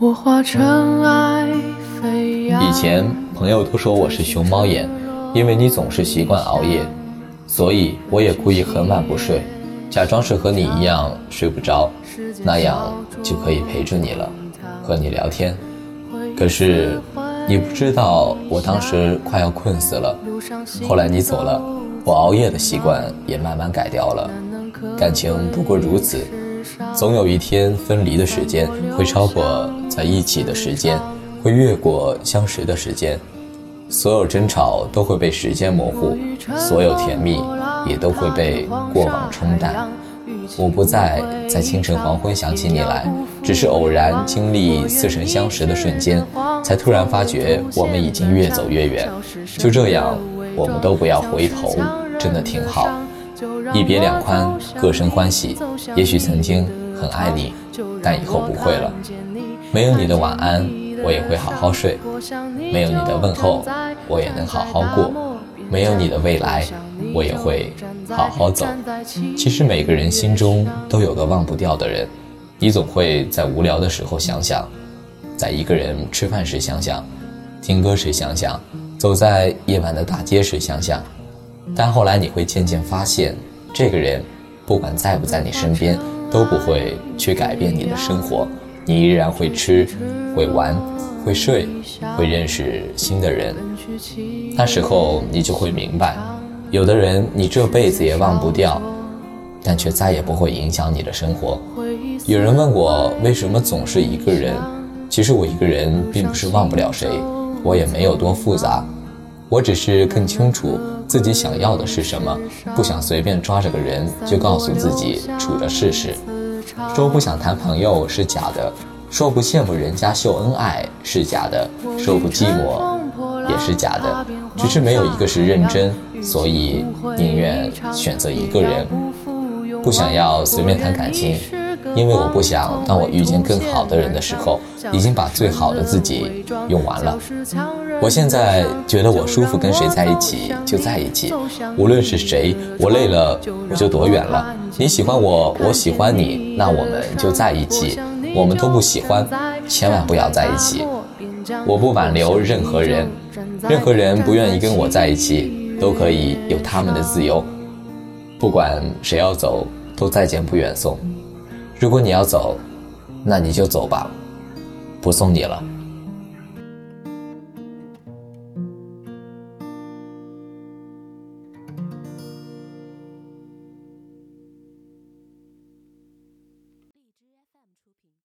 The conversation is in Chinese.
我化尘埃飞扬。以前朋友都说我是熊猫眼，因为你总是习惯熬夜，所以我也故意很晚不睡，假装是和你一样睡不着，那样就可以陪着你了，和你聊天。可是你不知道，我当时快要困死了。后来你走了，我熬夜的习惯也慢慢改掉了。感情不过如此。总有一天，分离的时间会超过在一起的时间，会越过相识的时间。所有争吵都会被时间模糊，所有甜蜜也都会被过往冲淡。我不再在清晨黄昏想起你来，只是偶然经历似曾相识的瞬间，才突然发觉我们已经越走越远。就这样，我们都不要回头，真的挺好。一别两宽，各生欢喜。也许曾经很爱你，但以后不会了。没有你的晚安，我也会好好睡；没有你的问候，我也能好好过；没有你的未来，我也会好好走。其实每个人心中都有个忘不掉的人，你总会在无聊的时候想想，在一个人吃饭时想想，听歌时想想，走在夜晚的大街时想想。但后来你会渐渐发现，这个人，不管在不在你身边，都不会去改变你的生活。你依然会吃，会玩，会睡，会认识新的人。那时候你就会明白，有的人你这辈子也忘不掉，但却再也不会影响你的生活。有人问我为什么总是一个人，其实我一个人并不是忘不了谁，我也没有多复杂，我只是更清楚。自己想要的是什么？不想随便抓着个人就告诉自己处着试试。说不想谈朋友是假的，说不羡慕人家秀恩爱是假的，说不寂寞也是假的。只是没有一个是认真，所以宁愿选择一个人。不想要随便谈感情，因为我不想当我遇见更好的人的时候，已经把最好的自己用完了。我现在觉得我舒服，跟谁在一起就在一起，无论是谁，我累了我就躲远了。你喜欢我，我喜欢你，那我们就在一起。我们都不喜欢，千万不要在一起。我不挽留任何人，任何人不愿意跟我在一起，都可以有他们的自由。不管谁要走，都再见不远送。如果你要走，那你就走吧，不送你了。